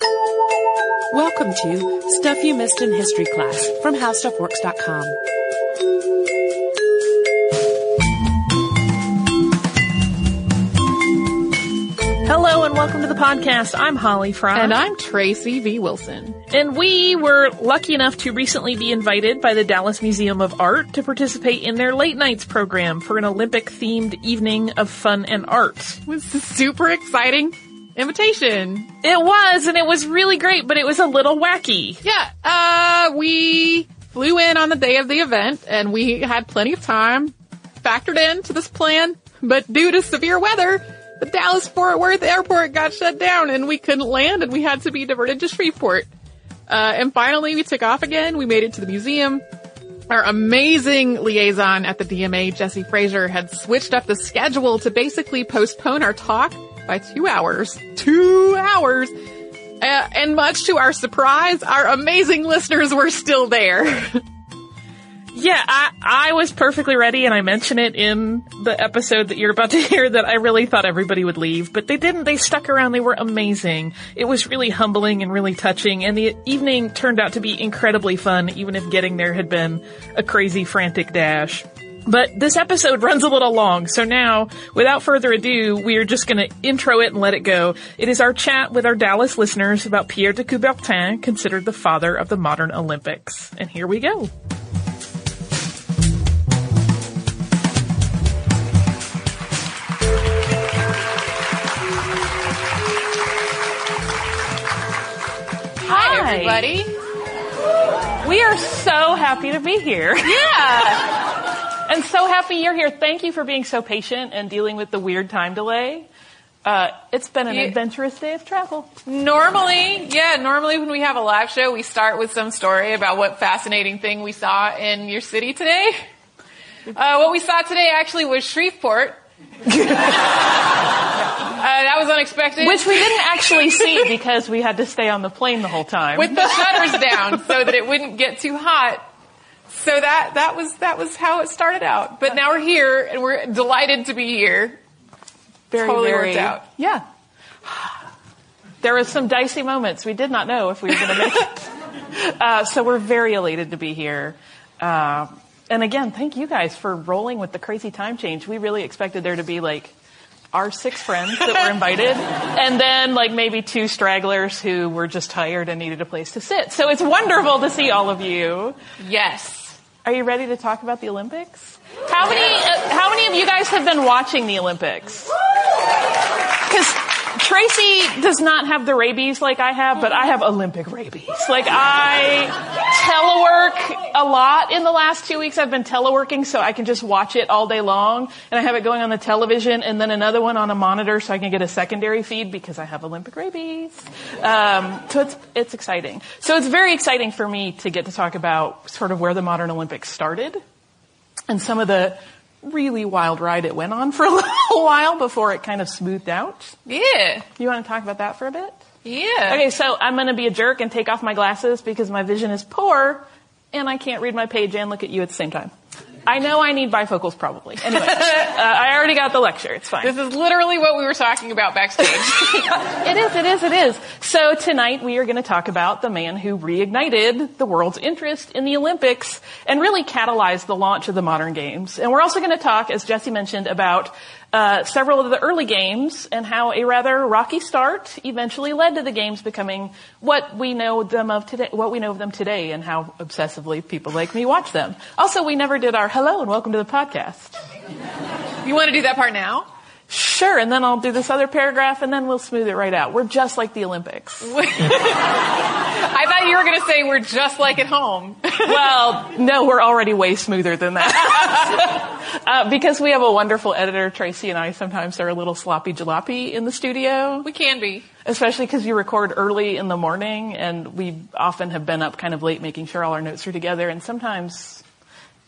Welcome to Stuff You Missed in History class from HowStuffWorks.com. Hello and welcome to the podcast. I'm Holly Fry. And I'm Tracy V. Wilson. And we were lucky enough to recently be invited by the Dallas Museum of Art to participate in their late nights program for an Olympic themed evening of fun and art. It was super exciting invitation. It was, and it was really great, but it was a little wacky. Yeah, uh, we flew in on the day of the event and we had plenty of time factored into this plan, but due to severe weather, the Dallas Fort Worth airport got shut down and we couldn't land and we had to be diverted to Shreveport. Uh, and finally we took off again. We made it to the museum. Our amazing liaison at the DMA, Jesse Frazier, had switched up the schedule to basically postpone our talk by two hours. Two hours! Uh, and much to our surprise, our amazing listeners were still there. Yeah, I, I was perfectly ready and I mention it in the episode that you're about to hear that I really thought everybody would leave, but they didn't. They stuck around. They were amazing. It was really humbling and really touching and the evening turned out to be incredibly fun even if getting there had been a crazy frantic dash. But this episode runs a little long, so now, without further ado, we are just gonna intro it and let it go. It is our chat with our Dallas listeners about Pierre de Coubertin, considered the father of the modern Olympics. And here we go. Hi, everybody. We are so happy to be here. Yeah. and so happy you're here. Thank you for being so patient and dealing with the weird time delay. Uh, it's been an Yeah. adventurous day of travel. Normally, yeah, normally when we have a live show, we start with some story about what fascinating thing we saw in your city today. Uh, what we saw today actually was Shreveport. uh, that was unexpected. Which we didn't actually see because we had to stay on the plane the whole time. with the shutters down so that it wouldn't get too hot. So that that was that was how it started out. But now we're here and we're delighted to be here. very, totally very, worked out. Yeah. There was some dicey moments. We did not know if we were going to make it. Uh, so we're very elated to be here. Uh, and again, thank you guys for rolling with the crazy time change. We really expected there to be like our six friends that were invited, and then like maybe two stragglers who were just tired and needed a place to sit. So it's wonderful to see all of you. Yes. Are you ready to talk about the Olympics? How many, uh, how many of you guys have been watching the Olympics? Because Tracy does not have the rabies like I have, but I have Olympic rabies. Like I telework a lot in the last two weeks. I've been teleworking so I can just watch it all day long. And I have it going on the television and then another one on a monitor so I can get a secondary feed because I have Olympic rabies. Um, so it's, it's exciting. So it's very exciting for me to get to talk about sort of where the modern Olympics started and some of the really wild ride it went on for a little while before it kind of smoothed out. Yeah. You want to talk about that for a bit? Yeah. Okay, so I'm going to be a jerk and take off my glasses because my vision is poor and I can't read my page and look at you at the same time. I know I need bifocals probably. Anyway, uh, I already got the lecture. It's fine. This is literally what we were talking about backstage. it is, it is, it is. So tonight we are going to talk about the man who reignited the world's interest in the Olympics and really catalyzed the launch of the modern games. And we're also going to talk, as Jesse mentioned, about uh, several of the early games and how a rather rocky start eventually led to the games becoming what we know them of today, what we know of them today, and how obsessively people like me watch them. Also, we never did our hello and welcome to the podcast. you want to do that part now? Sure, and then I'll do this other paragraph and then we'll smooth it right out. We're just like the Olympics. I thought you were going to say we're just like at home. well, no, we're already way smoother than that. uh, because we have a wonderful editor, Tracy and I sometimes are a little sloppy jalopy in the studio. We can be. Especially because you record early in the morning and we often have been up kind of late making sure all our notes are together and sometimes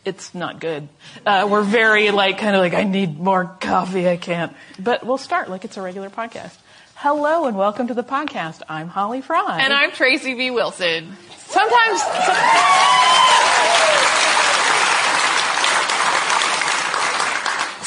it's not good. Uh, we're very like, kind of like, I need more coffee, I can't. But we'll start like it's a regular podcast. Hello and welcome to the podcast. I'm Holly Fry. And I'm Tracy V. Wilson. Sometimes.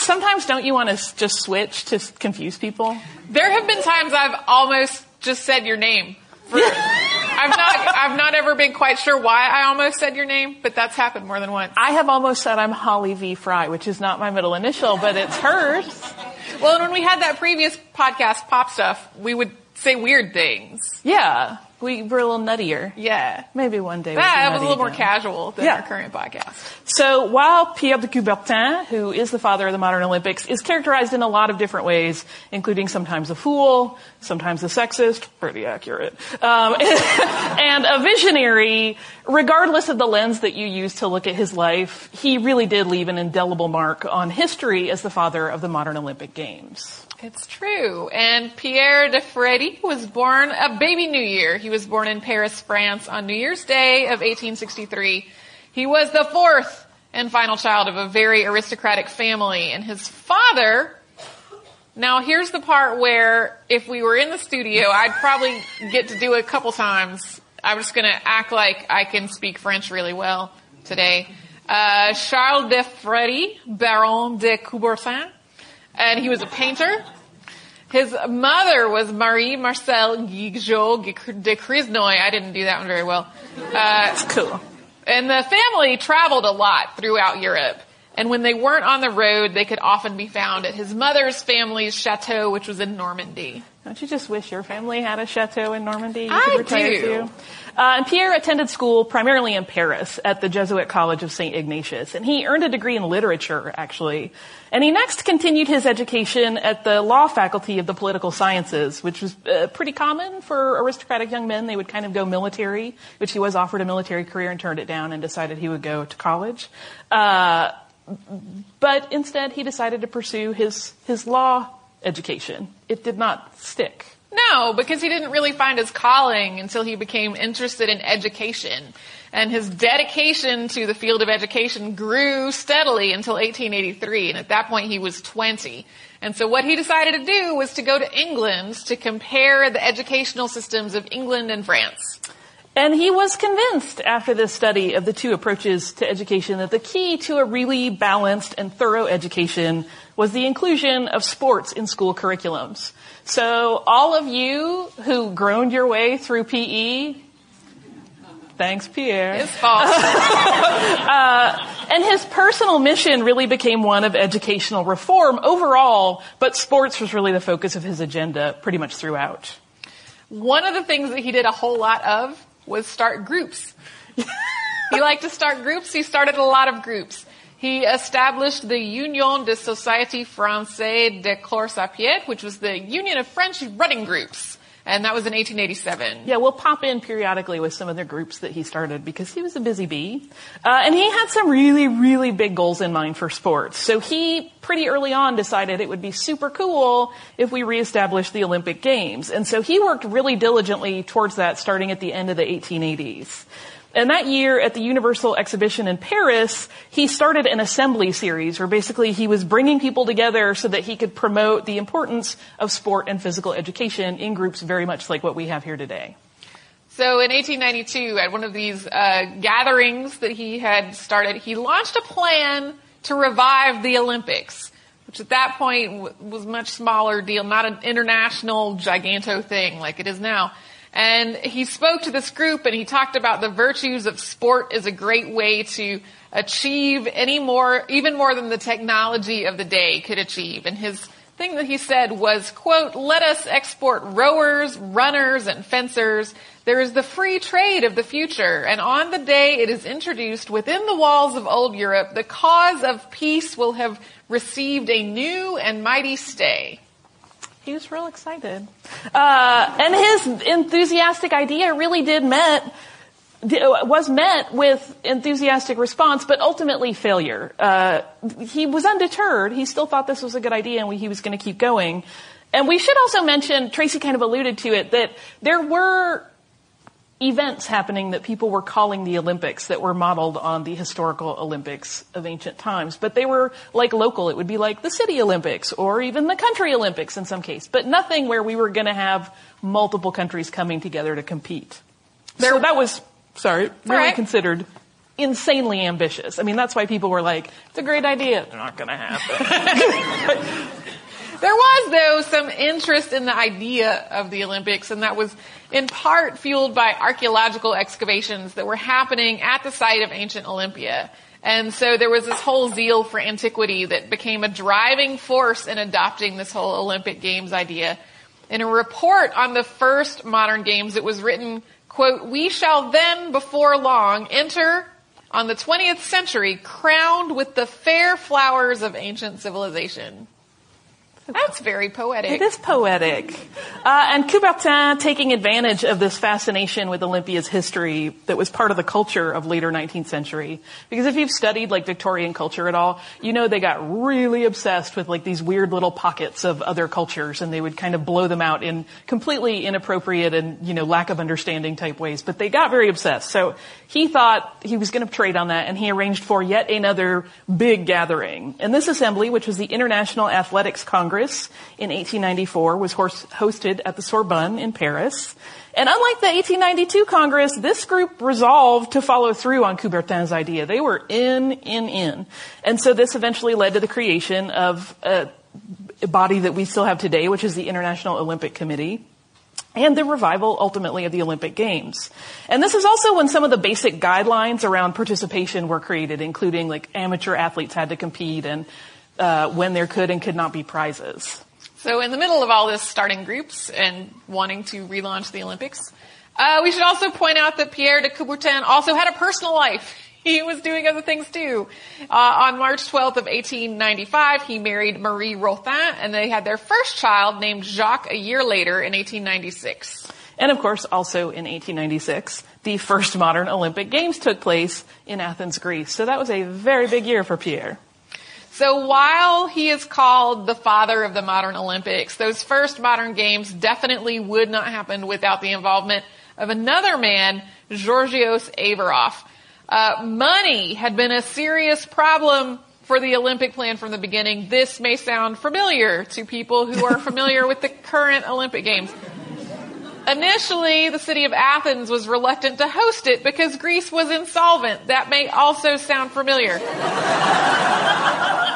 Sometimes don't you want to just switch to confuse people? There have been times I've almost just said your name. For, I've not, I've not ever been quite sure why I almost said your name, but that's happened more than once. I have almost said I'm Holly V. Fry, which is not my middle initial, but it's hers. Well, and when we had that previous podcast, Pop Stuff, we would say weird things. Yeah. We were a little nuttier. Yeah. Maybe one day. That we'll was a little more casual than Yeah. our current podcast. So while Pierre de Coubertin, who is the father of the modern Olympics, is characterized in a lot of different ways, including sometimes a fool, sometimes a sexist, pretty accurate, um, and a visionary, regardless of the lens that you use to look at his life, he really did leave an indelible mark on history as the father of the modern Olympic Games. It's true. And Pierre de Frédy was born a baby New Year. He was born in Paris, France on New Year's Day of 1863. He was the fourth and final child of a very aristocratic family and his father now here's the part where if we were in the studio, I'd probably get to do it a couple times. I'm just gonna act like I can speak French really well today. Uh, Charles de Frédy, Baron de Coubertin, and he was a painter. His mother was Marie Marcel Guigot de Crisnoy. I didn't do that one very well. Uh, Cool. and the family traveled a lot throughout Europe. And when they weren't on the road, they could often be found at his mother's family's chateau, which was in Normandy. Don't you just wish your family had a chateau in Normandy? You I retire do. to? Uh, and Pierre attended school primarily in Paris at the Jesuit College of St. Ignatius, and he earned a degree in literature, actually. And he next continued his education at the law faculty of the political sciences, which was uh, pretty common for aristocratic young men. They would kind of go military, which he was offered a military career and turned it down and decided he would go to college. Uh, but instead, he decided to pursue his, his law education. It did not stick. No, because he didn't really find his calling until he became interested in education. And his dedication to the field of education grew steadily until 1883. And at that point, he was 20. And so what he decided to do was to go to England to compare the educational systems of England and France. And he was convinced after this study of the two approaches to education that the key to a really balanced and thorough education was the inclusion of sports in school curriculums. So all of you who groaned your way through PE, thanks Pierre. His fault. Uh, and his personal mission really became one of educational reform overall, but sports was really the focus of his agenda pretty much throughout. One of the things that he did a whole lot of was start groups. he liked to start groups. He started a lot of groups. He established the Union des Sociétés Françaises de Course à Pied, which was the Union of French Running Groups. And that was in 1887. Yeah, we'll pop in periodically with some of the groups that he started because he was a busy bee. Uh, and he had some really, really big goals in mind for sports. So he pretty early on decided it would be super cool if we reestablished the Olympic Games. And so he worked really diligently towards that starting at the end of the 1880s. And that year at the Universal Exhibition in Paris, he started an assembly series where basically he was bringing people together so that he could promote the importance of sport and physical education in groups very much like what we have here today. So in 1892, at one of these uh, gatherings that he had started, he launched a plan to revive the Olympics, which at that point w- was much smaller deal, not an international giganto thing like it is now. And he spoke to this group and he talked about the virtues of sport as a great way to achieve any more, even more than the technology of the day could achieve. And his thing that he said was, quote, let us export rowers, runners, and fencers. There is the free trade of the future. And on the day it is introduced within the walls of old Europe, the cause of peace will have received a new and mighty stay. He was real excited. Uh, and his enthusiastic idea really did met, was met with enthusiastic response, but ultimately failure. Uh, he was undeterred. He still thought this was a good idea and he was going to keep going. And we should also mention, Tracy kind of alluded to it, that there were events happening that people were calling the Olympics that were modeled on the historical Olympics of ancient times. But they were like local. It would be like the city Olympics or even the country Olympics in some case, but nothing where we were going to have multiple countries coming together to compete. There, so that was, sorry, really right. considered insanely ambitious. I mean, that's why people were like, it's a great idea. They're not going to happen. There was, though, some interest in the idea of the Olympics, and that was in part fueled by archaeological excavations that were happening at the site of ancient Olympia. And so there was this whole zeal for antiquity that became a driving force in adopting this whole Olympic Games idea. In a report on the first modern games, it was written, quote, we shall then before long enter on the 20th century crowned with the fair flowers of ancient civilization. That's very poetic. It is poetic. Uh, and Coubertin, taking advantage of this fascination with Olympia's history that was part of the culture of later 19th century, because if you've studied like Victorian culture at all, you know they got really obsessed with like these weird little pockets of other cultures, and they would kind of blow them out in completely inappropriate and you know lack of understanding type ways. But they got very obsessed. So he thought he was going to trade on that, and he arranged for yet another big gathering. And this assembly, which was the International Athletics Congress Congress in 1894 was hosted at the Sorbonne in Paris. And unlike the 1892 Congress, this group resolved to follow through on Coubertin's idea. They were in, in, in. And so this eventually led to the creation of a body that we still have today, which is the International Olympic Committee and the revival ultimately of the Olympic Games. And this is also when some of the basic guidelines around participation were created, including like amateur athletes had to compete and uh, when there could and could not be prizes. So in the middle of all this starting groups and wanting to relaunch the Olympics, uh, we should also point out that Pierre de Coubertin also had a personal life. He was doing other things too. Uh, on March 12th of 1895, he married Marie Rothan, and they had their first child named Jacques a year later in 1896. And of course, also in 1896, the first modern Olympic Games took place in Athens, Greece. So that was a very big year for Pierre. So while he is called the father of the modern Olympics, those first modern games definitely would not happen without the involvement of another man, Georgios Averoff. Uh, money had been a serious problem for the Olympic plan from the beginning. This may sound familiar to people who are familiar with the current Olympic Games. Initially, the city of Athens was reluctant to host it because Greece was insolvent. That may also sound familiar.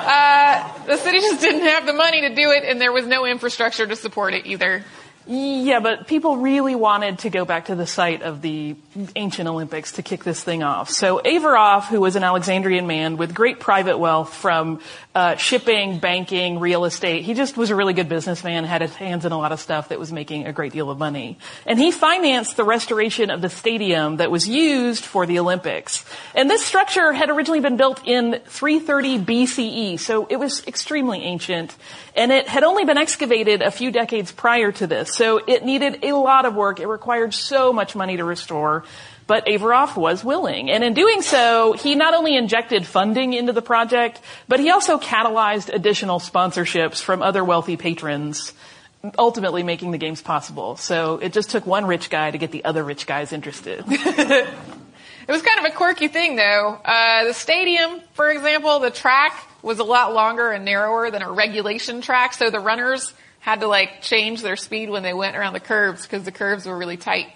Uh, the city just didn't have the money to do it, and there was no infrastructure to support it either. Yeah, but people really wanted to go back to the site of the ancient Olympics to kick this thing off. So Averoff, who was an Alexandrian man with great private wealth from uh, shipping, banking, real estate, he just was a really good businessman, had his hands in a lot of stuff that was making a great deal of money. And he financed the restoration of the stadium that was used for the Olympics. And this structure had originally been built in 330 BCE, so it was extremely ancient. And it had only been excavated a few decades prior to this. So it needed a lot of work. It required so much money to restore. But Averoff was willing. And in doing so, he not only injected funding into the project, but he also catalyzed additional sponsorships from other wealthy patrons, ultimately making the games possible. So it just took one rich guy to get the other rich guys interested. it was kind of a quirky thing though. Uh, the stadium, for example, the track was a lot longer and narrower than a regulation track, so the runners had to like change their speed when they went around the curves because the curves were really tight.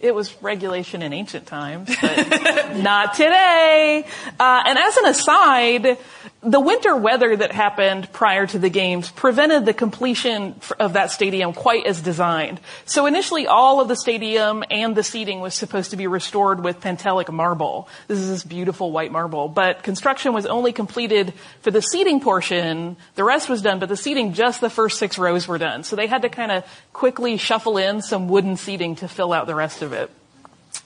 It was regulation in ancient times, but not today. Uh, and as an aside, the winter weather that happened prior to the games prevented the completion of that stadium quite as designed. So initially all of the stadium and the seating was supposed to be restored with Pentelic marble. This is this beautiful white marble. But construction was only completed for the seating portion. The rest was done, but the seating, just the first six rows were done. So they had to kind of quickly shuffle in some wooden seating to fill out the rest of it.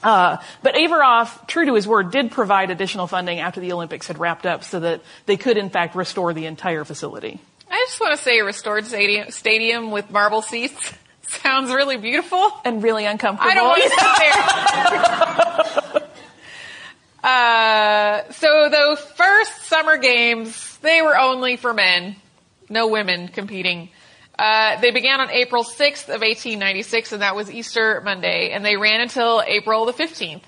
Uh, but Averoff, true to his word, did provide additional funding after the Olympics had wrapped up so that they could in fact restore the entire facility. I just want to say a restored stadium, stadium with marble seats sounds really beautiful. And really uncomfortable. I don't want to sit there. uh, so the first summer games, they were only for men. No women competing. Uh, they began on April 6th of 1896, and that was Easter Monday, and they ran until April the 15th.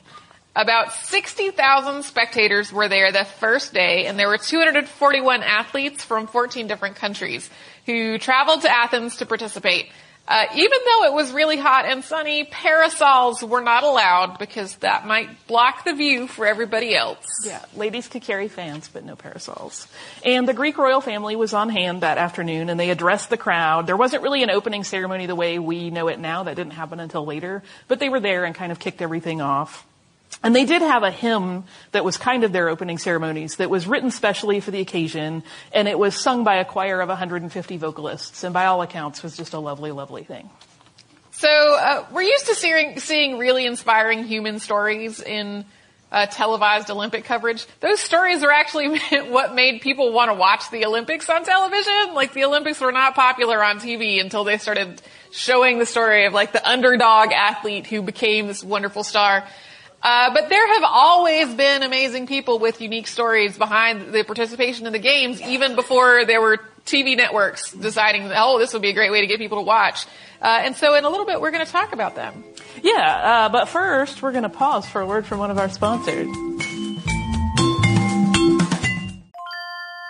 About 60,000 spectators were there the first day, and there were 241 athletes from 14 different countries who traveled to Athens to participate. Uh, even though it was really hot and sunny, parasols were not allowed because that might block the view for everybody else. Yeah, ladies could carry fans, but no parasols. And the Greek royal family was on hand that afternoon and they addressed the crowd. There wasn't really an opening ceremony the way we know it now. That didn't happen until later, but they were there and kind of kicked everything off. And they did have a hymn that was kind of their opening ceremonies that was written specially for the occasion, and it was sung by a choir of 150 vocalists, and by all accounts was just a lovely, lovely thing. So uh, we're used to seeing, seeing really inspiring human stories in uh, televised Olympic coverage. Those stories are actually what made people want to watch the Olympics on television. Like the Olympics were not popular on TV until they started showing the story of like the underdog athlete who became this wonderful star. Uh, but there have always been amazing people with unique stories behind the participation in the games, even before there were TV networks deciding, oh, this would be a great way to get people to watch. Uh, and so in a little bit, we're going to talk about them. Yeah, uh, but first, we're going to pause for a word from one of our sponsors.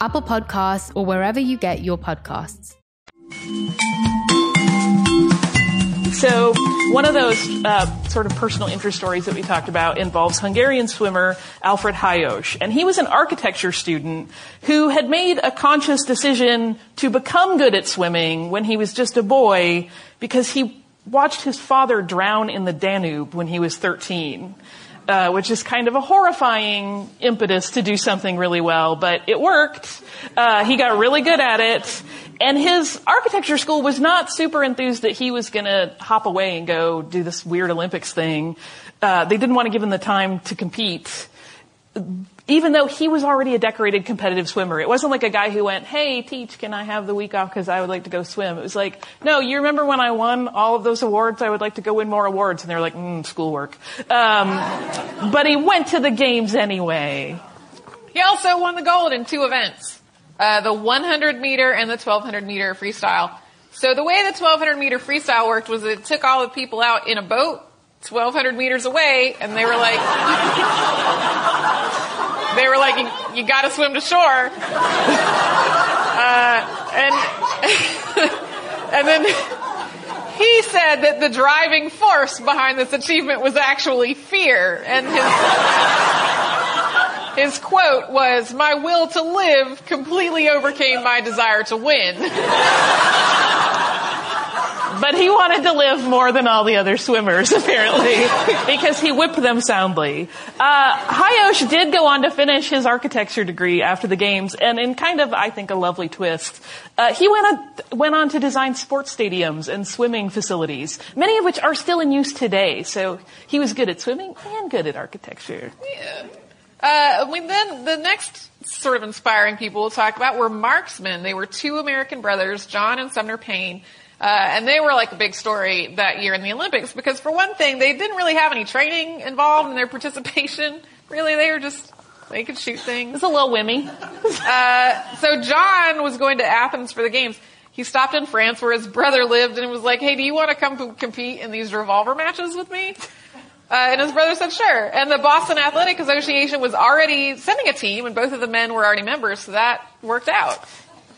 Apple Podcasts, or wherever you get your podcasts. So, one of those uh, sort of personal interest stories that we talked about involves Hungarian swimmer Alfred Hajós. And he was an architecture student who had made a conscious decision to become good at swimming when he was just a boy because he watched his father drown in the Danube when he was 13. Uh, which is kind of a horrifying impetus to do something really well, but it worked. Uh, he got really good at it, and his architecture school was not super enthused that he was going to hop away and go do this weird Olympics thing. Uh, they didn't want to give him the time to compete, even though he was already a decorated competitive swimmer. It wasn't like a guy who went, "Hey, teach, can I have the week off because I would like to go swim?" It was like, "No, you remember when I won all of those awards? I would like to go win more awards." And they're like, mm, "Schoolwork," um, but he went to the games anyway. He also won the gold in two events uh, the 100 meter and the 1200 meter freestyle. So the way the 1200 meter freestyle worked was it took all the people out in a boat 1200 meters away and they were like, they were like, you, you gotta swim to shore. Uh, and, and then he said that the driving force behind this achievement was actually fear and his, his quote was, my will to live completely overcame my desire to win. but he wanted to live more than all the other swimmers, apparently, because he whipped them soundly. Uh, Hajós did go on to finish his architecture degree after the games, and in kind of, I think, a lovely twist, uh, he went on, went on to design sports stadiums and swimming facilities, many of which are still in use today. So he was good at swimming and good at architecture. Yeah. Uh, then the next sort of inspiring people we'll talk about were marksmen. They were two American brothers, John and Sumner Paine. Uh, and they were like a big story that year in the Olympics because for one thing, they didn't really have any training involved in their participation. Really, they were just, they could shoot things. It's a little wimmy. uh, so John was going to Athens for the games. He stopped in France where his brother lived and was like, hey, do you want to come compete in these revolver matches with me? Uh, and his brother said, sure. And the Boston Athletic Association was already sending a team, and both of the men were already members, so that worked out.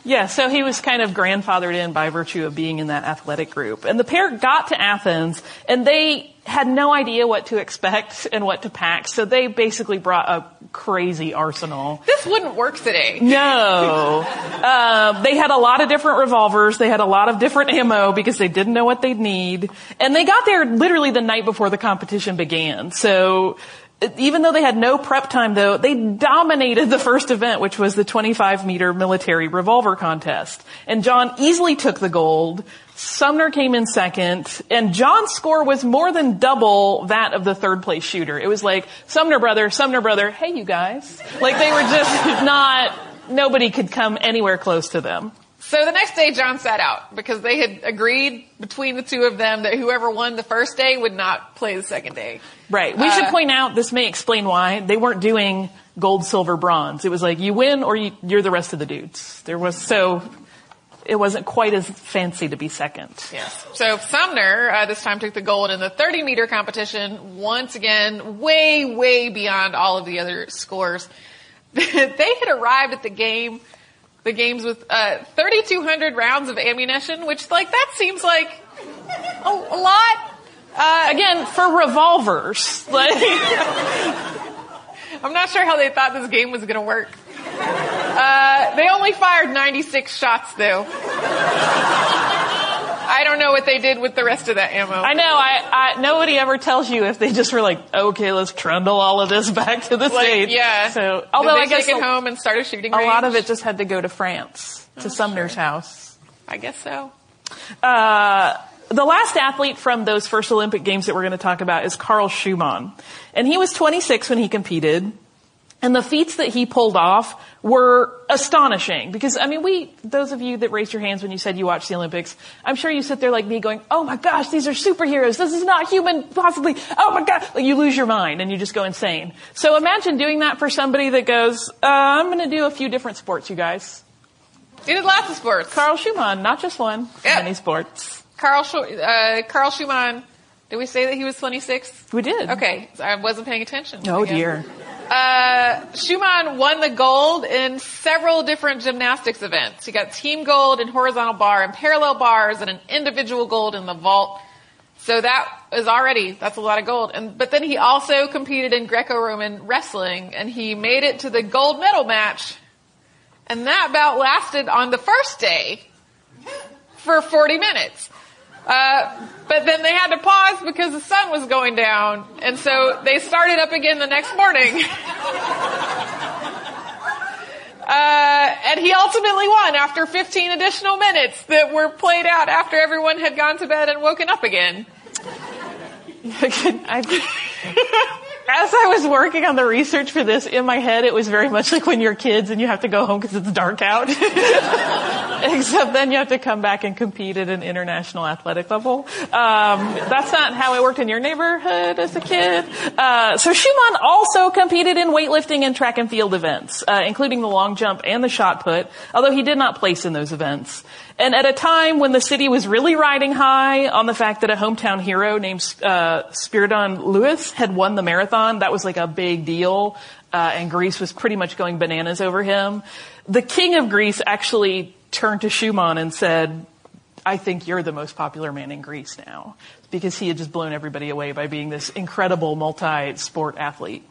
Yeah, so he was kind of grandfathered in by virtue of being in that athletic group. And the pair got to Athens, and they had no idea what to expect and what to pack, so they basically brought a crazy arsenal. This wouldn't work today. No. Uh, they had a lot of different revolvers, they had a lot of different ammo because they didn't know what they'd need, and they got there literally the night before the competition began. So even though they had no prep time though, they dominated the first event, which was the 25 meter military revolver contest. And John easily took the gold. Sumner came in second, and John's score was more than double that of the third place shooter. It was like, Sumner brother, Sumner brother, hey you guys. Like they were just not, nobody could come anywhere close to them. So the next day, John sat out because they had agreed between the two of them that whoever won the first day would not play the second day. Right. We uh, should point out this may explain why they weren't doing gold, silver, bronze. It was like you win or you, are the rest of the dudes. There was so it wasn't quite as fancy to be second. Yes. So Sumner uh, this time took the gold in the 30 meter competition. Once again, way, way beyond all of the other scores. they had arrived at the game the games with uh, 3,200 rounds of ammunition, which like that seems like a, a lot. Uh, Again, for revolvers. Like, I'm not sure how they thought this game was going to work. Uh, they only fired 96 shots though. I don't know what they did with the rest of that ammo. I know. I, I nobody ever tells you if they just were like, okay, let's trundle all of this back to the like, stage. Yeah. So, although I guess take it home and start a shooting. A range? lot of it just had to go to France to oh, Sumner's sure. house. I guess so. Uh, the last athlete from those first Olympic Games that we're going to talk about is Carl Schuhmann. And he was 26 when he competed. And the feats that he pulled off were astonishing because, I mean, we, those of you that raised your hands when you said you watched the Olympics, I'm sure you sit there like me going, oh my gosh, these are superheroes. This is not human, possibly. Oh my god. Like you lose your mind and you just go insane. So imagine doing that for somebody that goes, uh, I'm going to do a few different sports, you guys. He did lots of sports. Carl Schuhmann, not just one, yep. many sports. Carl, uh, Carl Schuhmann, did we say that he was 26? We did. Okay, so I wasn't paying attention. Oh dear. Uh, Schuhmann won the gold in several different gymnastics events. He got team gold in horizontal bar and parallel bars and an individual gold in the vault. So that is already, that's a lot of gold. And, but then he also competed in Greco-Roman wrestling and he made it to the gold medal match. And that bout lasted on the first day for 40 minutes. Uh, but then they had to pause because the sun was going down, and so they started up again the next morning. Uh, and he ultimately won after 15 additional minutes that were played out after everyone had gone to bed and woken up again. as I was working on the research for this, in my head, it was very much like when you're kids and you have to go home because it's dark out. Except then you have to come back and compete at an international athletic level. Um, that's not how it worked in your neighborhood as a kid. Uh, so Schuhmann also competed in weightlifting and track and field events, uh, including the long jump and the shot put, although he did not place in those events. And at a time when the city was really riding high on the fact that a hometown hero named uh, Spiridon Louis had won the marathon, that was like a big deal. Uh, and Greece was pretty much going bananas over him. The king of Greece actually turned to Schuhmann and said, I think you're the most popular man in Greece now. Because he had just blown everybody away by being this incredible multi-sport athlete.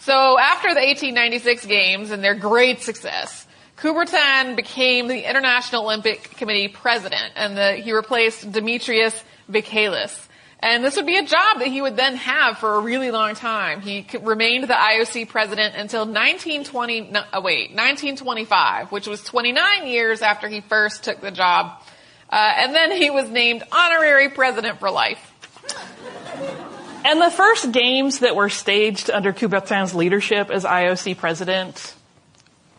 So after the 1896 games and their great success, Coubertin became the International Olympic Committee president, and the, he replaced Demetrius Vikelas. And this would be a job that he would then have for a really long time. He remained the IOC president until 1920, no, oh wait, 1925, which was 29 years after he first took the job. Uh, and then he was named honorary president for life. And the first games that were staged under Coubertin's leadership as IOC president,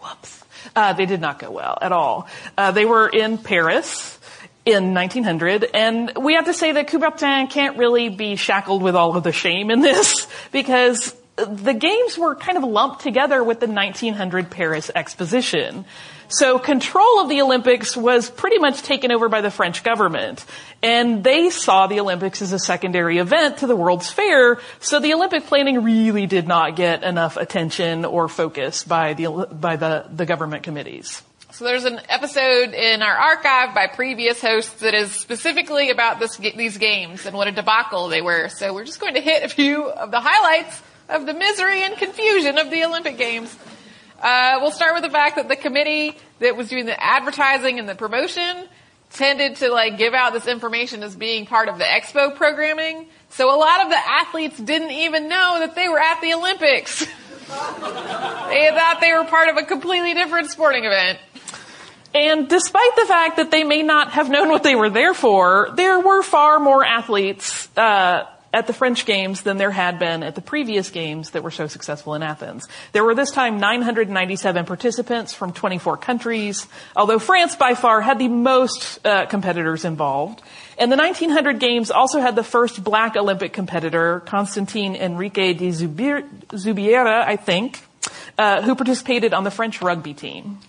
whoops, uh, they did not go well at all. Uh, they were in Paris in 1900, and we have to say that Coubertin can't really be shackled with all of the shame in this because the games were kind of lumped together with the 1900 Paris Exposition. So control of the Olympics was pretty much taken over by the French government. And they saw the Olympics as a secondary event to the World's Fair, so the Olympic planning really did not get enough attention or focus by the, by the, the government committees. So there's an episode in our archive by previous hosts that is specifically about this, these games and what a debacle they were. So we're just going to hit a few of the highlights of the misery and confusion of the Olympic Games. Uh, we'll start with the fact that the committee that was doing the advertising and the promotion tended to like give out this information as being part of the expo programming. So a lot of the athletes didn't even know that they were at the Olympics. they thought they were part of a completely different sporting event. And despite the fact that they may not have known what they were there for, there were far more athletes uh, at the French Games than there had been at the previous games that were so successful in Athens. There were this time 997 participants from 24 countries, although France by far had the most uh, competitors involved. And the 1900 Games also had the first black Olympic competitor, Constantine Enrique de Zubiera, I think, uh, who participated on the French rugby team.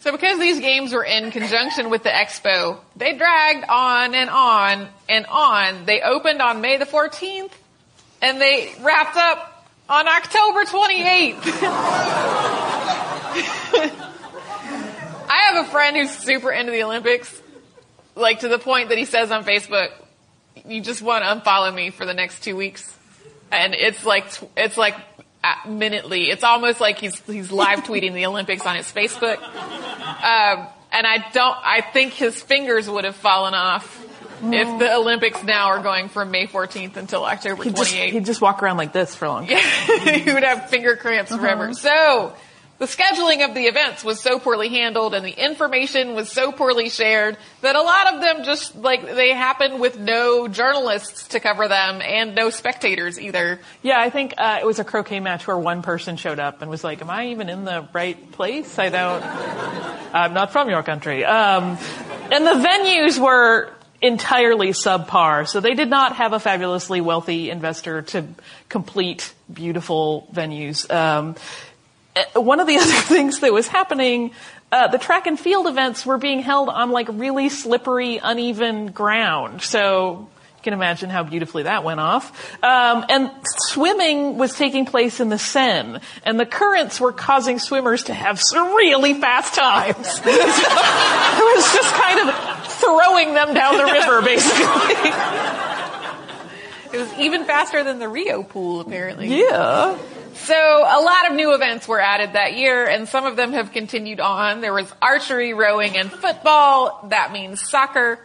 So because these games were in conjunction with the expo, they dragged on and on and on. They opened on May the 14th and they wrapped up on October 28th. I have a friend who's super into the Olympics, like to the point that he says on Facebook, you just want to unfollow me for the next two weeks. And it's like, it's like minutely. It's almost like he's he's live tweeting the Olympics on his Facebook. Um, and I don't. I think his fingers would have fallen off if the Olympics now are going from May 14th until October 28th. He'd, he'd just, walk around like this for a long time. Yeah, he would have finger cramps uh-huh. forever. So the scheduling of the events was so poorly handled and the information was so poorly shared that a lot of them just like they happened with no journalists to cover them and no spectators either. Yeah, I think uh, it was a croquet match where one person showed up and was like, "Am I even in the right place? I don't. I'm not from your country." Um, and the venues were entirely subpar. So they did not have a fabulously wealthy investor to complete beautiful venues. Um, one of the other things that was happening, uh, the track and field events were being held on like really slippery, uneven ground. So you can imagine how beautifully that went off. Um, and swimming was taking place in the Seine, and the currents were causing swimmers to have really fast times. it was just kind of throwing them down the river, basically. It was even faster than the Rio pool, apparently. Yeah. So a lot of new events were added that year, and some of them have continued on. There was archery, rowing, and football. That means soccer.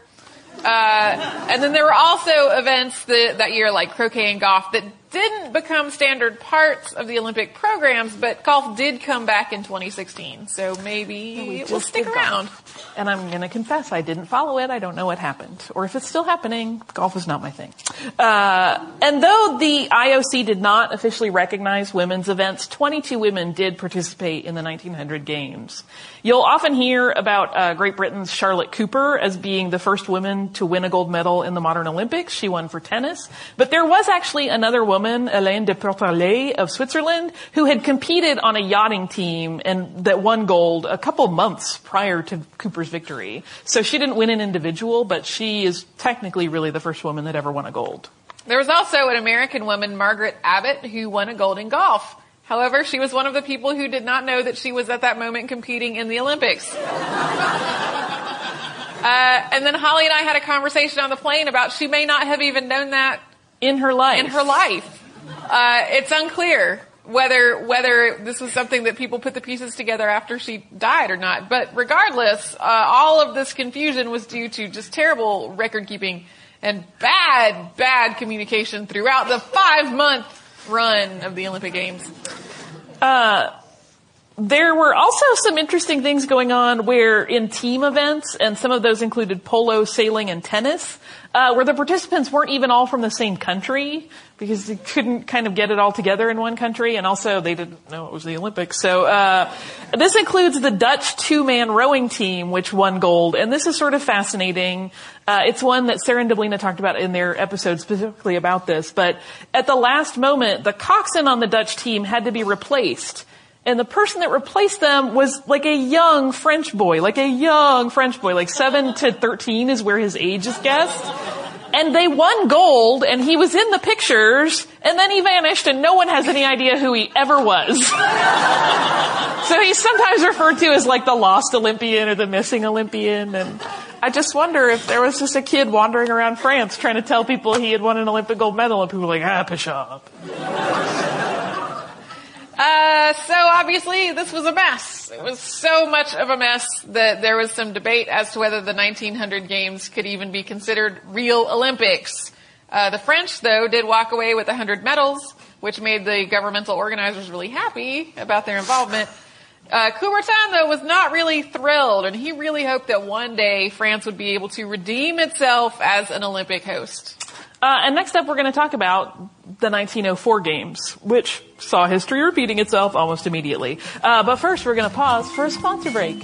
Uh, and then there were also events that, that year, like croquet and golf, that didn't become standard parts of the Olympic programs, but golf did come back in 2016. So maybe it will stick around. Golf. And I'm going to confess, I didn't follow it. I don't know what happened. Or if it's still happening, golf is not my thing. Uh, and though the IOC did not officially recognize women's events, 22 women did participate in the 1900 games. You'll often hear about uh, Great Britain's Charlotte Cooper as being the first woman to win a gold medal in the modern Olympics. She won for tennis. But there was actually another woman, Hélène de Pourtalès of Switzerland, who had competed on a yachting team and that won gold a couple months prior to Cooper's victory. So she didn't win an individual, but she is technically really the first woman that ever won a gold. There was also an American woman, Margaret Abbott, who won a gold in golf. However, she was one of the people who did not know that she was at that moment competing in the Olympics. uh, and then Holly and I had a conversation on the plane about she may not have even known that in her life. In her life. Uh, it's unclear. whether whether this was something that people put the pieces together after she died or not. But regardless, uh, all of this confusion was due to just terrible record keeping and bad bad communication throughout the five month run of the Olympic Games. Uh, there were also some interesting things going on where in team events, and some of those included polo, sailing, and tennis, uh, where the participants weren't even all from the same country because they couldn't kind of get it all together in one country, and also they didn't know it was the Olympics. So uh, this includes the Dutch two-man rowing team, which won gold, and this is sort of fascinating. Uh, it's one that Sarah and Deblina talked about in their episode specifically about this. But at the last moment, the coxswain on the Dutch team had to be replaced and the person that replaced them was like a young French boy, like a young French boy, like 7 to 13 is where his age is guessed. And they won gold and he was in the pictures and then he vanished and no one has any idea who he ever was. so he's sometimes referred to as like the lost Olympian or the missing Olympian and I just wonder if there was just a kid wandering around France trying to tell people he had won an Olympic gold medal and people were like, ah, Bishop. Uh, so obviously this was a mess. It was so much of a mess that there was some debate as to whether the 1900 games could even be considered real Olympics. Uh, the French, though, did walk away with 100 medals, which made the governmental organizers really happy about their involvement. Uh, Coubertin, though, was not really thrilled, and he really hoped that one day France would be able to redeem itself as an Olympic host. Uh, and next up, we're going to talk about the 1904 games, which saw history repeating itself almost immediately. Uh, but first, we're going to pause for a sponsor break.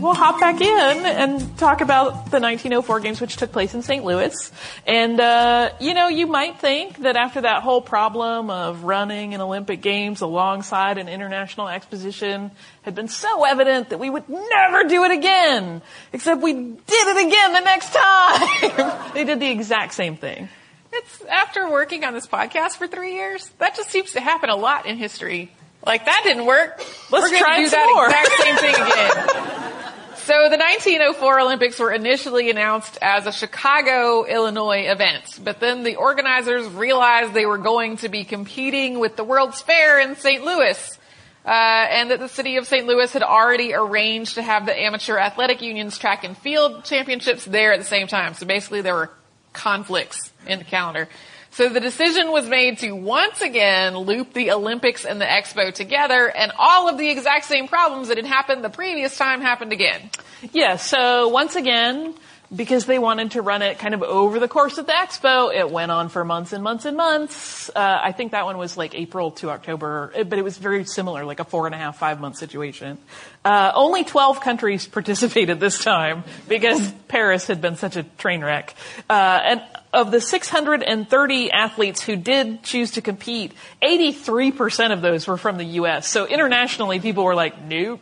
We'll hop back in and talk about the 1904 games, which took place in St. Louis. And, uh, you know, you might think that after that whole problem of running an Olympic Games alongside an international exposition had been so evident that we would never do it again. Except we did it again the next time. they did the exact same thing. It's after working on this podcast for three years. That just seems to happen a lot in history. Like that didn't work. Let's We're try do that more. exact same thing again. So the 1904 Olympics were initially announced as a Chicago, Illinois event, but then the organizers realized they were going to be competing with the World's Fair in St. Louis. Uh, and that the city of St. Louis had already arranged to have the amateur athletic union's track and field championships there at the same time. So basically there were conflicts in the calendar. So the decision was made to once again loop the Olympics and the Expo together and all of the exact same problems that had happened the previous time happened again. Yeah, so once again, because they wanted to run it kind of over the course of the expo. It went on for months and months and months. Uh, I think that one was like April to October, but it was very similar, like a four and a half, five month situation. Uh, only 12 countries participated this time because Paris had been such a train wreck. Uh, and of the 630 athletes who did choose to compete, 83% of those were from the U.S. So internationally, people were like, nope.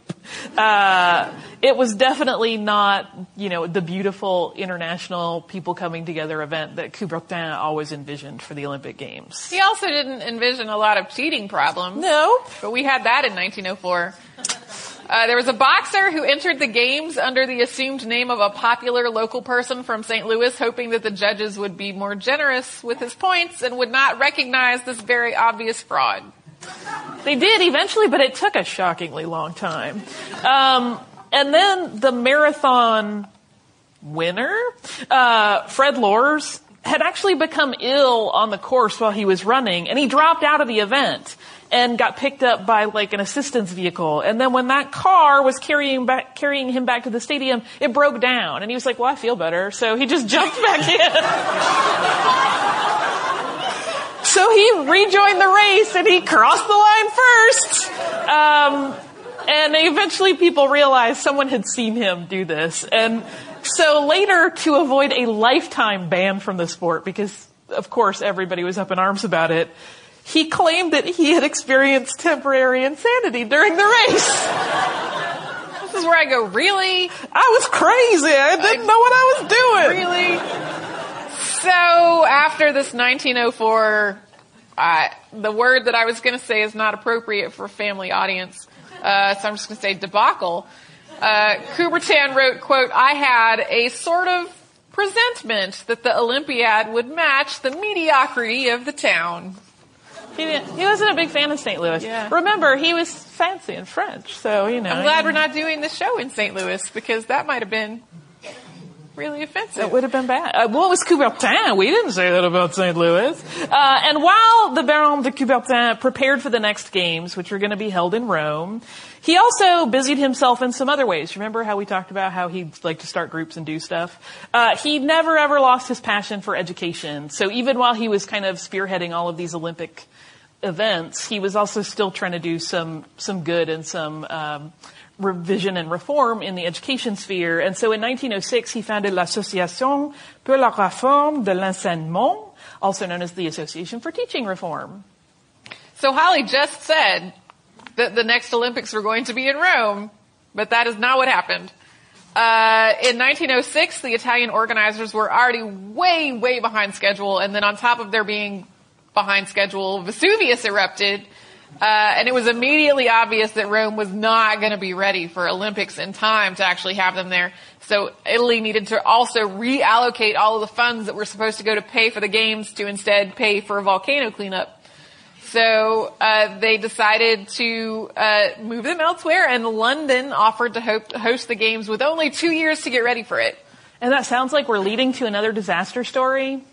Uh, it was definitely not, you know, the beautiful international people coming together event that Coubertin always envisioned for the Olympic Games. He also didn't envision a lot of cheating problems. No. But we had that in 1904. Uh, there was a boxer who entered the games under the assumed name of a popular local person from St. Louis, hoping that the judges would be more generous with his points and would not recognize this very obvious fraud. They did eventually, but it took a shockingly long time. Um, and then the marathon winner, uh, Fred Lorz, had actually become ill on the course while he was running, and he dropped out of the event and got picked up by like an assistance vehicle. And then when that car was carrying back, carrying him back to the stadium, it broke down. And he was like, well, I feel better. So he just jumped back in. so he rejoined the race and he crossed the line first. Um, and eventually people realized someone had seen him do this. And so later, to avoid a lifetime ban from the sport, because of course everybody was up in arms about it, he claimed that he had experienced temporary insanity during the race. this is where I go, really? I was crazy. I didn't I, know what I was doing. Really? So after this 1904, uh, the word that I was going to say is not appropriate for a family audience. Uh, so I'm just going to say debacle. Uh, Coubertin wrote, quote, I had a sort of presentiment that the Olympiad would match the mediocrity of the town. He, he wasn't a big fan of St. Louis. Yeah. Remember, he was fancy and French, so you know. I'm glad we're not doing the show in St. Louis because that might have been really offensive. That would have been bad. Uh, well, it was Coubertin. We didn't say that about St. Louis. Uh, and while the Baron de Coubertin prepared for the next games, which were going to be held in Rome, he also busied himself in some other ways. Remember how we talked about how he'd like to start groups and do stuff? Uh, he never ever lost his passion for education. So even while he was kind of spearheading all of these Olympic events, he was also still trying to do some some good and some um, revision and reform in the education sphere. And so in 1906, he founded l'Association pour la réforme de l'enseignement, also known as the Association for Teaching Reform. So Holly just said that the next Olympics were going to be in Rome, but that is not what happened. Uh, in 1906, the Italian organizers were already way, way behind schedule, and then on top of there being behind schedule, Vesuvius erupted, uh, and it was immediately obvious that Rome was not going to be ready for Olympics in time to actually have them there. So Italy needed to also reallocate all of the funds that were supposed to go to pay for the games to instead pay for a volcano cleanup. So uh, they decided to uh, move them elsewhere, and London offered to host the games with only two years to get ready for it. And that sounds like we're leading to another disaster story.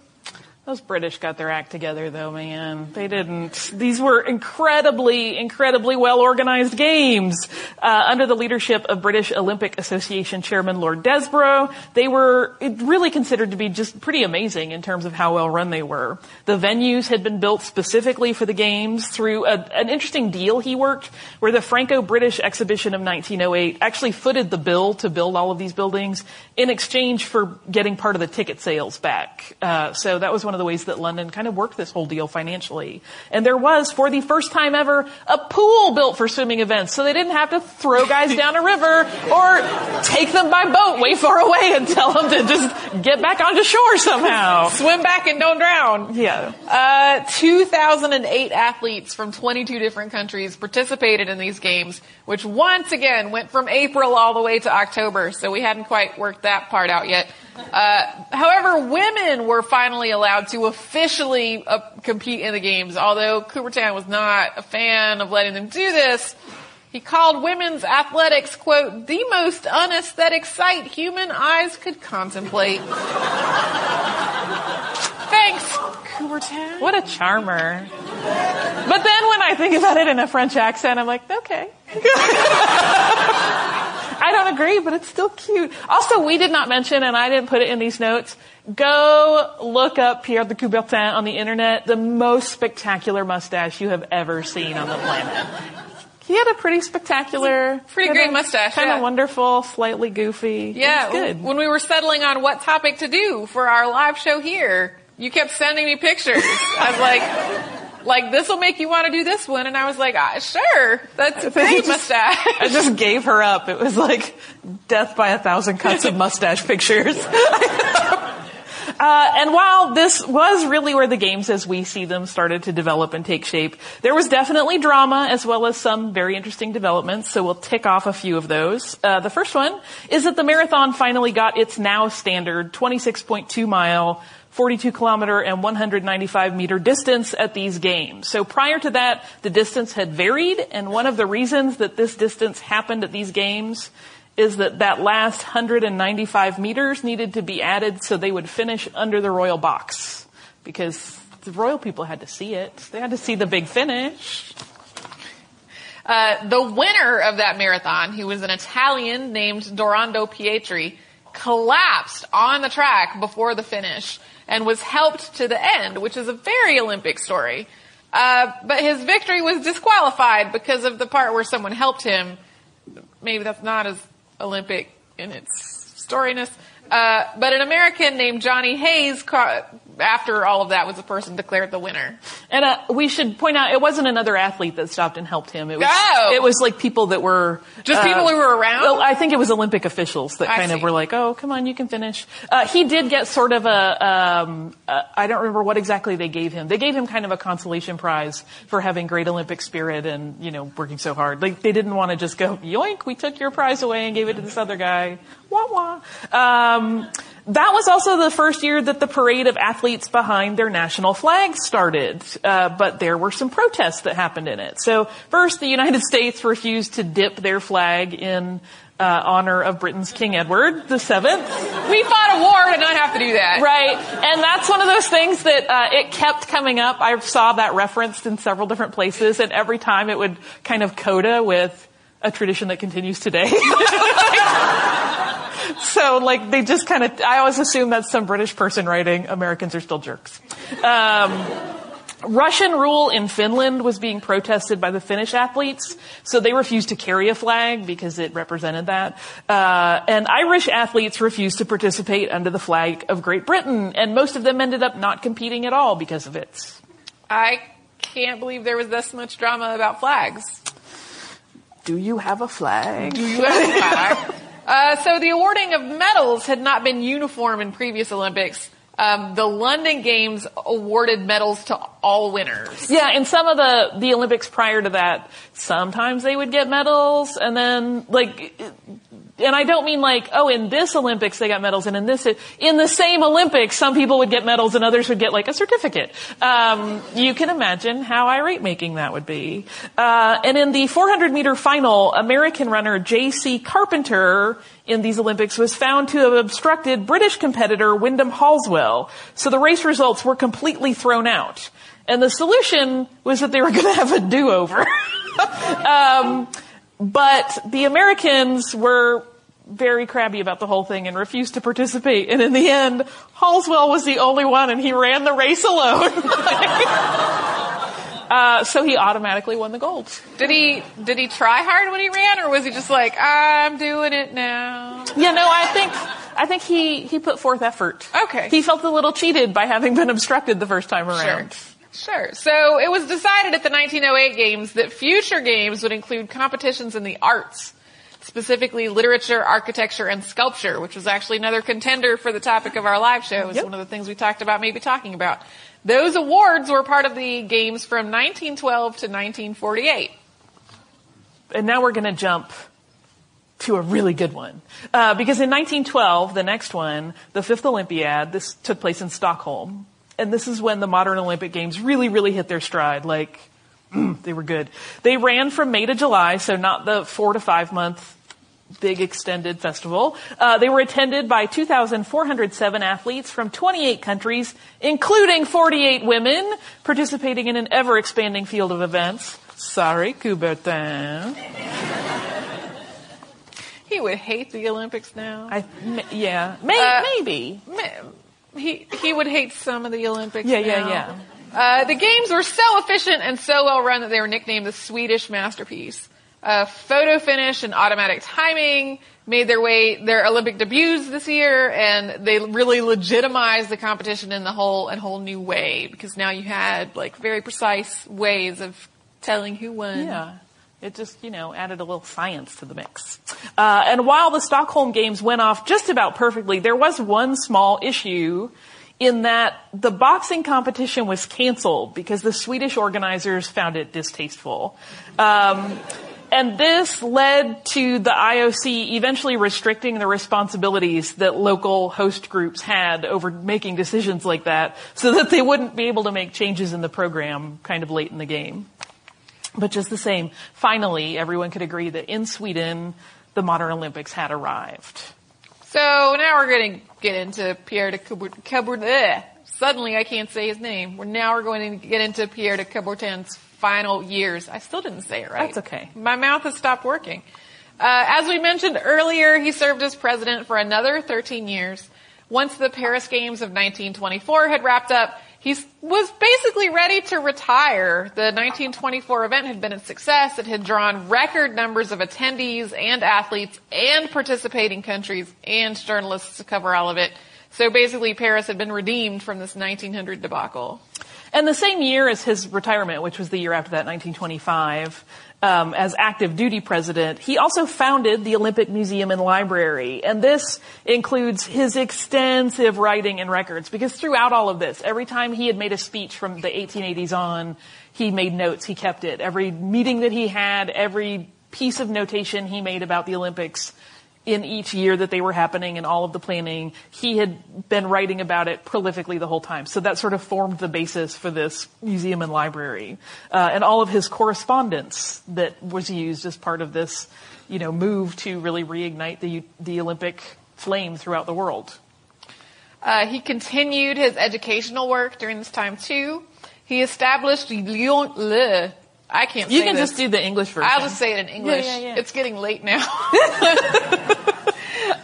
Those British got their act together though, man. They didn't. These were incredibly, incredibly well organized games. Uh, under the leadership of British Olympic Association Chairman Lord Desborough, they were really considered to be just pretty amazing in terms of how well run they were. The venues had been built specifically for the games through a, an interesting deal he worked where the Franco-British exhibition of 1908 actually footed the bill to build all of these buildings in exchange for getting part of the ticket sales back. Uh, so that was one of the ways that London kind of worked this whole deal financially. And there was, for the first time ever, a pool built for swimming events, so they didn't have to throw guys down a river or take them by boat way far away and tell them to just get back onto shore somehow. Swim back and don't drown. Yeah. Uh, 2,008 athletes from 22 different countries participated in these games, which once again went from April all the way to October, so we hadn't quite worked that part out yet. Uh, however, women were finally allowed to officially uh, compete in the games, although Coubertin was not a fan of letting them do this. He called women's athletics, quote, the most unesthetic sight human eyes could contemplate. Thanks, Coubertin. What a charmer. But then when I think about it in a French accent, I'm like, okay. I don't agree, but it's still cute. Also, we did not mention, and I didn't put it in these notes, go look up Pierre de Coubertin on the internet, the most spectacular mustache you have ever seen on the planet. He had a pretty spectacular, pretty great mustache, kind yeah. of wonderful, slightly goofy. Yeah, good. When we were settling on what topic to do for our live show here, you kept sending me pictures. I was like, like this will make you want to do this one. And i was like ah, sure. That's a great mustache. I just gave her up. It was like death by a thousand cuts of mustache pictures. Uh, and while this was really where the games as we see them started to develop and take shape, there was definitely drama as well as some very interesting developments. So we'll tick off a few of those. Uh, the first one is that the marathon finally got its now standard 26.2 mile 42 kilometer and 195 meter distance at these games. So prior to that, the distance had varied, and one of the reasons that this distance happened at these games is that that last 195 meters needed to be added so they would finish under the royal box. Because the royal people had to see it. They had to see the big finish. Uh, the winner of that marathon, who was an Italian named Dorando Pietri, collapsed on the track before the finish and was helped to the end, which is a very Olympic story. Uh, but his victory was disqualified because of the part where someone helped him. Maybe that's not as Olympic in its storiness. Uh, but an American named Johnny Hayes after all of that was the person declared the winner. And uh, we should point out it wasn't another athlete that stopped and helped him. It was oh. it was like people that were just uh, people who were around. Well, I think it was Olympic officials that I kind see. of were like, "Oh, come on, you can finish." Uh, he did get sort of a um, uh, I don't remember what exactly they gave him. They gave him kind of a consolation prize for having great Olympic spirit and you know working so hard. Like they didn't want to just go, "Yoink, we took your prize away and gave it to this other guy." Wah wah. Um, that was also the first year that the parade of athletes behind their national flag started, uh, but there were some protests that happened in it. So first, the United States refused to dip their flag in uh, honor of Britain's King Edward the Seventh. We fought a war to not have to do that. Right. And that's one of those things that uh, it kept coming up. I saw that referenced in several different places, and every time it would kind of coda with a tradition that continues today. so, like, they just kind of, I always assume that's some British person writing, Americans are still jerks. Um, Russian rule in Finland was being protested by the Finnish athletes, so they refused to carry a flag because it represented that. Uh, and Irish athletes refused to participate under the flag of Great Britain, and most of them ended up not competing at all because of it. I can't believe there was this much drama about flags. Do you have a flag? Do you have a flag? uh, so the awarding of medals had not been uniform in previous Olympics. Um, the London Games awarded medals to all winners. Yeah, in some of the the Olympics prior to that, sometimes they would get medals, and then like and I don't mean like, oh, in this Olympics they got medals, and in this, in the same Olympics, some people would get medals and others would get like a certificate. Um, you can imagine how irate making that would be. Uh, and in the 400 meter final, American runner J.C. Carpenter in these Olympics was found to have obstructed British competitor Wyndham Halswell. So the race results were completely thrown out. And the solution was that they were going to have a do-over. um, but the Americans were very crabby about the whole thing and refused to participate. And in the end, Halswell was the only one and he ran the race alone. uh, so he automatically won the gold. Did he, did he try hard when he ran or was he just like, I'm doing it now? Yeah, no, I think, I think he, he put forth effort. Okay. He felt a little cheated by having been obstructed the first time around. Sure. Sure. So it was decided at the 1908 games that future games would include competitions in the arts specifically literature, architecture, and sculpture, which was actually another contender for the topic of our live show. It was yep. one of the things we talked about maybe talking about. Those awards were part of the games from 1912 to 1948. And now we're going to jump to a really good one. Uh, because in 1912, the next one, the fifth Olympiad, this took place in Stockholm. And this is when the modern Olympic Games really, really hit their stride. Like, they were good. They ran from May to July, so not the four to five month big extended festival. Uh, they were attended by 2,407 athletes from 28 countries, including 48 women, participating in an ever expanding field of events. Sorry, Coubertin. he would hate the Olympics now. I, yeah, may, uh, maybe. May, he he would hate some of the Olympics. Yeah, now. yeah, yeah. Uh, the games were so efficient and so well run that they were nicknamed the Swedish masterpiece. Uh, photo finish and automatic timing made their way their Olympic debuts this year, and they really legitimized the competition in the whole and whole new way because now you had like very precise ways of telling who won. Yeah. It just, you know, added a little science to the mix. Uh, and while the Stockholm Games went off just about perfectly, there was one small issue in that the boxing competition was canceled because the Swedish organizers found it distasteful. Um, and this led to the IOC eventually restricting the responsibilities that local host groups had over making decisions like that so that they wouldn't be able to make changes in the program kind of late in the game. But just the same, finally, everyone could agree that in Sweden, the modern Olympics had arrived. So now we're going to get into Pierre de Coubertin. Suddenly I can't say his name. We're now we're going to get into Pierre de Coubertin's final years. I still didn't say it right. That's okay. My mouth has stopped working. Uh, as we mentioned earlier, he served as president for another 13 years. Once the Paris Games of 1924 had wrapped up, he was basically ready to retire. The 1924 event had been a success. It had drawn record numbers of attendees and athletes and participating countries and journalists to cover all of it. So basically Paris had been redeemed from this 1900 debacle. And the same year as his retirement, which was the year after that, 1925, um, as active duty president, he also founded the Olympic Museum and Library. And this includes his extensive writing and records, because throughout all of this, every time he had made a speech from the 1880s on, he made notes, he kept it. Every meeting that he had, every piece of notation he made about the Olympics, in each year that they were happening and all of the planning. He had been writing about it prolifically the whole time. So that sort of formed the basis for this museum and library. Uh, and all of his correspondence that was used as part of this, you know, move to really reignite the, the Olympic flame throughout the world. Uh, he continued his educational work during this time too. He established Lyon, Le, I can't. Say that. You can this. just do the English version. I'll just say it in English. Yeah, yeah, yeah. It's getting late now.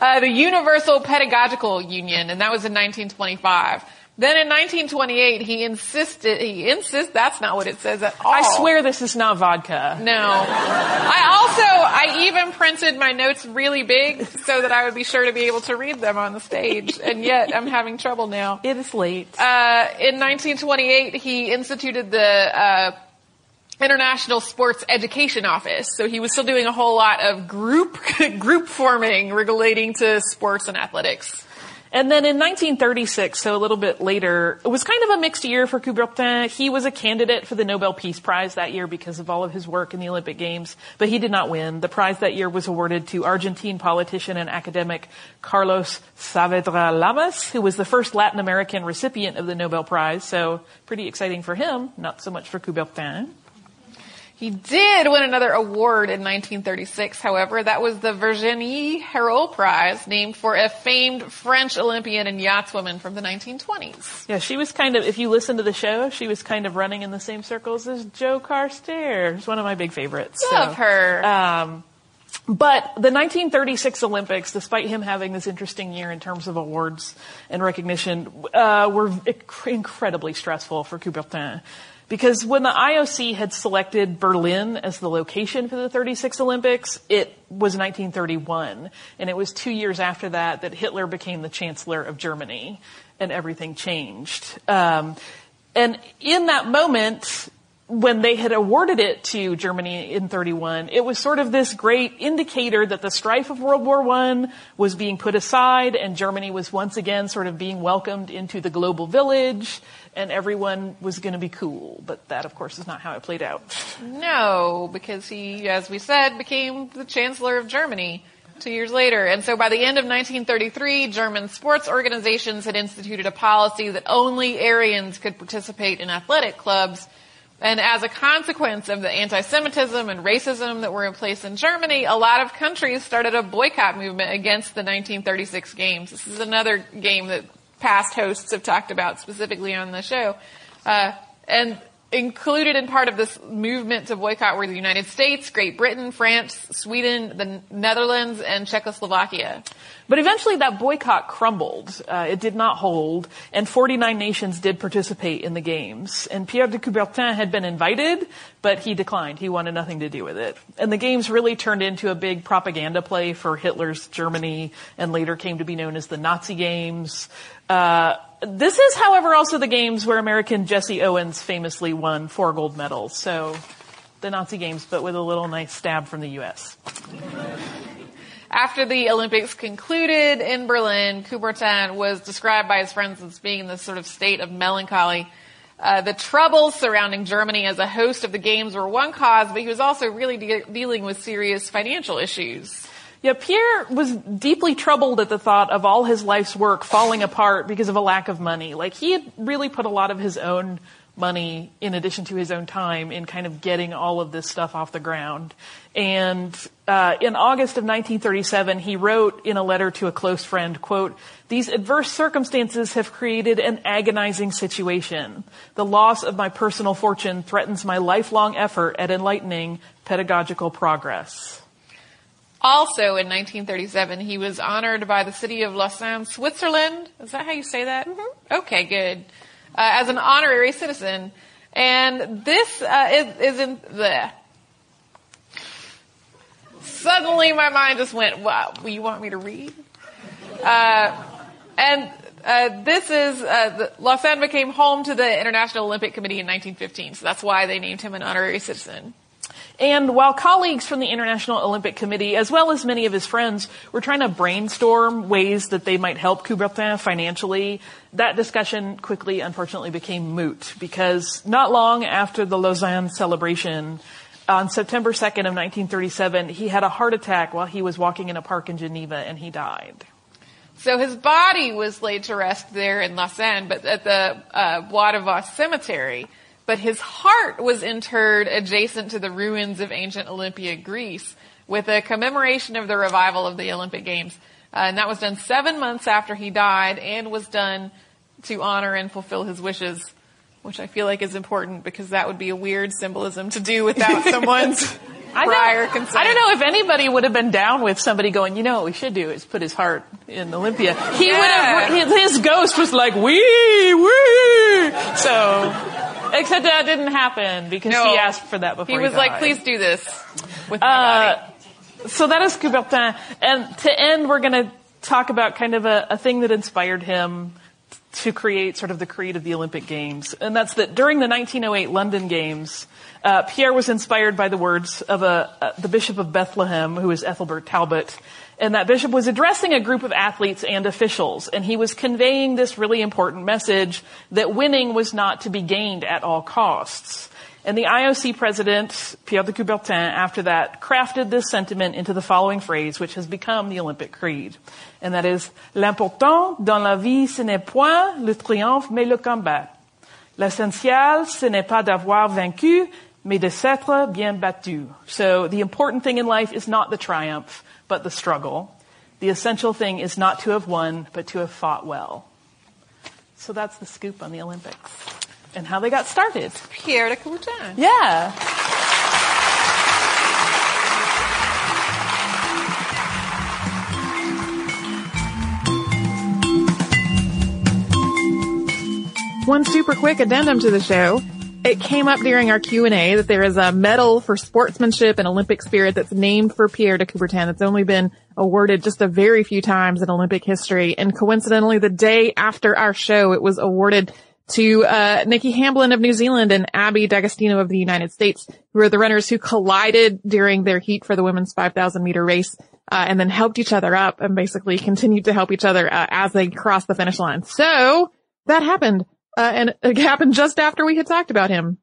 uh, the Universal Pedagogical Union, and that was in 1925. Then in 1928, he insisted, he insists, that's not what it says at all. I swear this is not vodka. No. I also, I even printed my notes really big so that I would be sure to be able to read them on the stage, and yet I'm having trouble now. It is late. Uh, in 1928, he instituted the, uh, International Sports Education Office. So he was still doing a whole lot of group, group forming relating to sports and athletics. And then in 1936, so a little bit later, it was kind of a mixed year for Coubertin. He was a candidate for the Nobel Peace Prize that year because of all of his work in the Olympic Games, but he did not win. The prize that year was awarded to Argentine politician and academic Carlos Saavedra Lamas, who was the first Latin American recipient of the Nobel Prize. So pretty exciting for him, not so much for Coubertin. He did win another award in 1936, however. That was the Virginie Hériot Prize, named for a famed French Olympian and yachtswoman from the 1920s. Yeah, she was kind of, if you listen to the show, she was kind of running in the same circles as Joe Carstairs, one of my big favorites. Love so, her. Um, but the 1936 Olympics, despite him having this interesting year in terms of awards and recognition, uh, were inc- incredibly stressful for Coubertin. Because when the IOC had selected Berlin as the location for the 36 Olympics, it was 1931. And it was two years after that that Hitler became the Chancellor of Germany and everything changed. Um, and in that moment, when they had awarded it to Germany in 31, it was sort of this great indicator that the strife of World War I was being put aside and Germany was once again sort of being welcomed into the global village and everyone was going to be cool. But that, of course, is not how it played out. No, because he, as we said, became the Chancellor of Germany two years later. And so by the end of 1933, German sports organizations had instituted a policy that only Aryans could participate in athletic clubs and as a consequence of the anti-Semitism and racism that were in place in Germany, a lot of countries started a boycott movement against the 1936 games. This is another game that past hosts have talked about specifically on the show. Uh, and included in part of this movement to boycott were the United States, Great Britain, France, Sweden, the Netherlands, and Czechoslovakia. But eventually that boycott crumbled. Uh, it did not hold, and 49 nations did participate in the games. And Pierre de Coubertin had been invited, but he declined. He wanted nothing to do with it. And the games really turned into a big propaganda play for Hitler's Germany, and later came to be known as the Nazi Games. Uh, this is, however, also the games where American Jesse Owens famously won four gold medals. So the Nazi Games, but with a little nice stab from the U.S. After the Olympics concluded in Berlin, Coubertin was described by his friends as being in this sort of state of melancholy. Uh, the troubles surrounding Germany as a host of the games were one cause, but he was also really de- dealing with serious financial issues. Yeah, Pierre was deeply troubled at the thought of all his life's work falling apart because of a lack of money. Like he had really put a lot of his own money in addition to his own time in kind of getting all of this stuff off the ground. And uh, in August of 1937, he wrote in a letter to a close friend, quote, these adverse circumstances have created an agonizing situation. The loss of my personal fortune threatens my lifelong effort at enlightening pedagogical progress. Also in 1937, he was honored by the city of Lausanne, Switzerland. Is that how you say that? Mm-hmm. Okay, good. Uh, as an honorary citizen. And this uh, is, is in the. Suddenly, my mind just went, "Wow, you want me to read?" Uh, and uh, this is uh, Lausanne became home to the International Olympic Committee in 1915, so that's why they named him an honorary citizen. And while colleagues from the International Olympic Committee, as well as many of his friends, were trying to brainstorm ways that they might help Coubertin financially, that discussion quickly, unfortunately, became moot because not long after the Lausanne celebration, on September 2nd of 1937, he had a heart attack while he was walking in a park in Geneva and he died. So his body was laid to rest there in Lausanne, but at the uh, Bois de Vaux cemetery. But his heart was interred adjacent to the ruins of ancient Olympia, Greece, with a commemoration of the revival of the Olympic Games. Uh, and that was done seven months after he died and was done to honor and fulfill his wishes, which I feel like is important because that would be a weird symbolism to do without someone's I prior don't, consent. I don't know if anybody would have been down with somebody going, you know what we should do is put his heart in Olympia. He Yeah. would have, his, his ghost was like, wee, wee. So, except that didn't happen because No. he asked for that before He he was like, please do this with my Uh, body. so that is Coubertin. And to end, we're going to talk about kind of a, a thing that inspired him to create sort of the creed of the Olympic Games. And that's that during the 1908 London Games, uh, Pierre was inspired by the words of a, uh, the Bishop of Bethlehem, who is Ethelbert Talbot. And that bishop was addressing a group of athletes and officials, and he was conveying this really important message that winning was not to be gained at all costs. And the IOC president, Pierre de Coubertin, after that, crafted this sentiment into the following phrase, which has become the Olympic Creed. And that is, l'important dans la vie, ce n'est point le triomphe, mais le combat. L'essentiel, ce n'est pas d'avoir vaincu, mais de s'être bien battu. So the important thing in life is not the triumph, but the struggle. The essential thing is not to have won, but to have fought well. So that's the scoop on the Olympics and how they got started. Pierre de Coubertin. Yeah. One super quick addendum to the show. It came up during our Q&A that there is a medal for sportsmanship and Olympic spirit that's named for Pierre de Coubertin that's only been awarded just a very few times in Olympic history. And coincidentally, the day after our show, it was awarded to uh, Nikki Hamblin of New Zealand and Abby D'Agostino of the United States, who are the runners who collided during their heat for the women's 5,000 meter race. Uh, and then helped each other up and basically continued to help each other uh, as they crossed the finish line. So that happened. Uh, and it happened just after we had talked about him.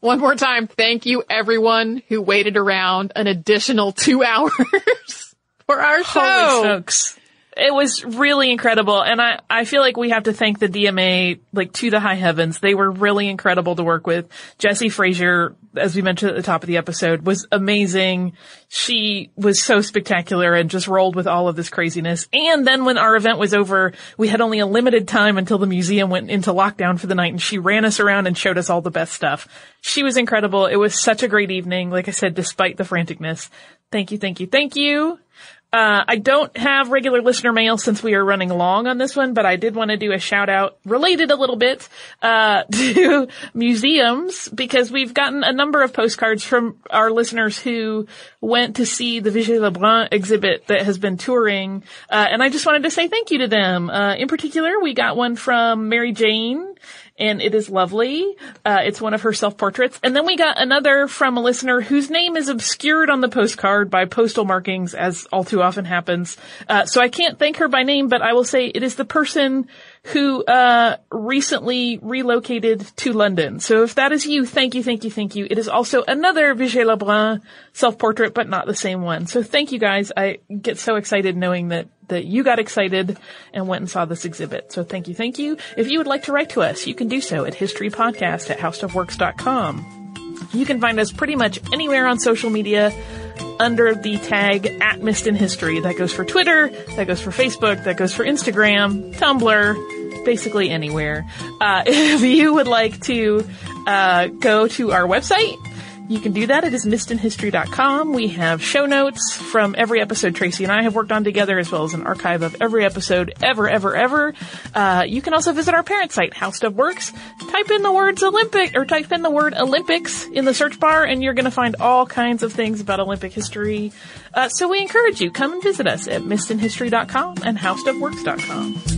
One more time, thank you everyone who waited around an additional two hours for our show. Holy smokes. It was really incredible. And I, I feel like we have to thank the DMA, like, to the high heavens. They were really incredible to work with. Jessie Frazier, as we mentioned at the top of the episode, was amazing. She was so spectacular and just rolled with all of this craziness. And then when our event was over, we had only a limited time until the museum went into lockdown for the night and she ran us around and showed us all the best stuff. She was incredible. It was such a great evening. Like I said, despite the franticness. Thank you, thank you, thank you. Uh, I don't have regular listener mail since we are running long on this one, but I did want to do a shout out related a little bit, uh, to museums because we've gotten a number of postcards from our listeners who went to see the Vigée Lebrun exhibit that has been touring. Uh, and I just wanted to say thank you to them. Uh, in particular, we got one from Mary Jane and it is lovely. Uh, it's one of her self-portraits. And then we got another from a listener whose name is obscured on the postcard by postal markings, as all too often happens. Uh, so I can't thank her by name, but I will say it is the person who uh, recently relocated to London. So if that is you, thank you, thank you, thank you. It is also another Vigée Lebrun self-portrait, but not the same one. So thank you guys. I get so excited knowing that that you got excited and went and saw this exhibit. So thank you, thank you. If you would like to write to us, you can do so at historypodcast at howstuffworks.com. You can find us pretty much anywhere on social media under the tag at Missed in History. That goes for Twitter, that goes for Facebook, that goes for Instagram, Tumblr, basically anywhere. Uh, if you would like to uh, go to our website, you can do that. It is missedinhistory.com. We have show notes from every episode Tracy and I have worked on together, as well as an archive of every episode ever, ever, ever. Uh, you can also visit our parent site, How Stuff Works. Type in the words Olympic, or type in the word Olympics in the search bar, and you're going to find all kinds of things about Olympic history. Uh, so we encourage you, come and visit us at missedinhistory.com and howstuffworks.com.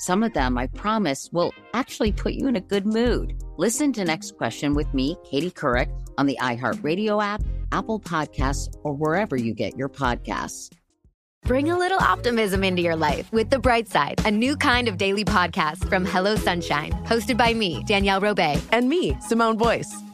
some of them, I promise, will actually put you in a good mood. Listen to Next Question with me, Katie Couric, on the iHeartRadio app, Apple Podcasts, or wherever you get your podcasts. Bring a little optimism into your life with The Bright Side, a new kind of daily podcast from Hello Sunshine, hosted by me, Danielle Robay, and me, Simone Boyce.